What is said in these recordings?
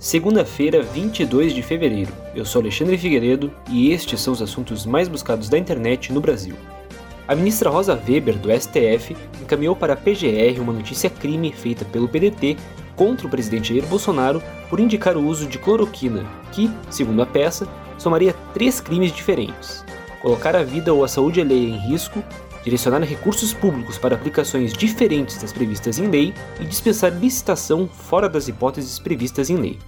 Segunda-feira, 22 de fevereiro. Eu sou Alexandre Figueiredo e estes são os assuntos mais buscados da internet no Brasil. A ministra Rosa Weber, do STF, encaminhou para a PGR uma notícia crime feita pelo PDT contra o presidente Jair Bolsonaro por indicar o uso de cloroquina, que, segundo a peça, somaria três crimes diferentes: colocar a vida ou a saúde alheia em risco, direcionar recursos públicos para aplicações diferentes das previstas em lei e dispensar licitação fora das hipóteses previstas em lei.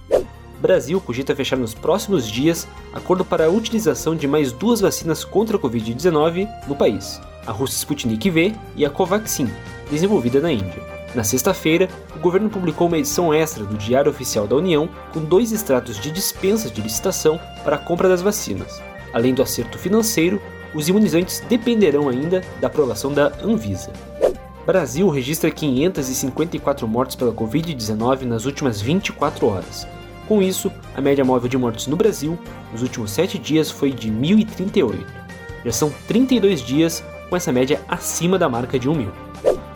Brasil cogita fechar nos próximos dias acordo para a utilização de mais duas vacinas contra a Covid-19 no país, a russa Sputnik V e a Covaxin, desenvolvida na Índia. Na sexta-feira, o governo publicou uma edição extra do Diário Oficial da União com dois extratos de dispensas de licitação para a compra das vacinas. Além do acerto financeiro, os imunizantes dependerão ainda da aprovação da Anvisa. Brasil registra 554 mortes pela Covid-19 nas últimas 24 horas. Com isso, a média móvel de mortes no Brasil nos últimos 7 dias foi de 1.038. Já são 32 dias com essa média acima da marca de 1.000.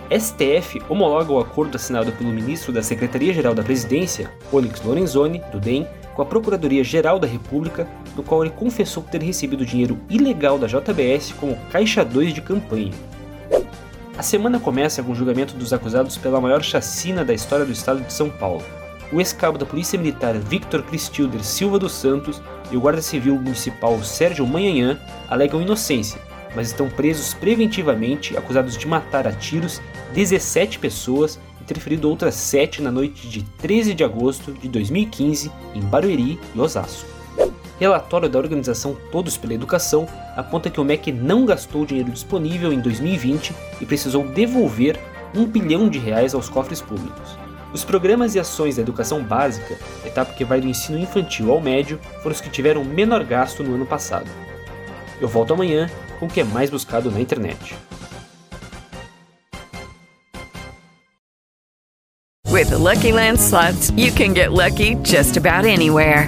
STF homologa o acordo assinado pelo ministro da Secretaria-Geral da Presidência, Onyx Lorenzoni, do DEM, com a Procuradoria-Geral da República, no qual ele confessou ter recebido dinheiro ilegal da JBS como caixa 2 de campanha. A semana começa com o julgamento dos acusados pela maior chacina da história do estado de São Paulo. O ex-cabo da Polícia Militar Victor Cristilder Silva dos Santos e o guarda civil municipal Sérgio Manhanhã alegam inocência, mas estão presos preventivamente acusados de matar a tiros 17 pessoas e ter ferido outras 7 na noite de 13 de agosto de 2015 em Barueri e Osasco. Relatório da organização Todos pela Educação aponta que o MEC não gastou dinheiro disponível em 2020 e precisou devolver um bilhão de reais aos cofres públicos. Os programas e ações da educação básica, etapa que vai do ensino infantil ao médio, foram os que tiveram menor gasto no ano passado. Eu volto amanhã com o que é mais buscado na internet. With the Lucky Land slots, you can get lucky just about anywhere.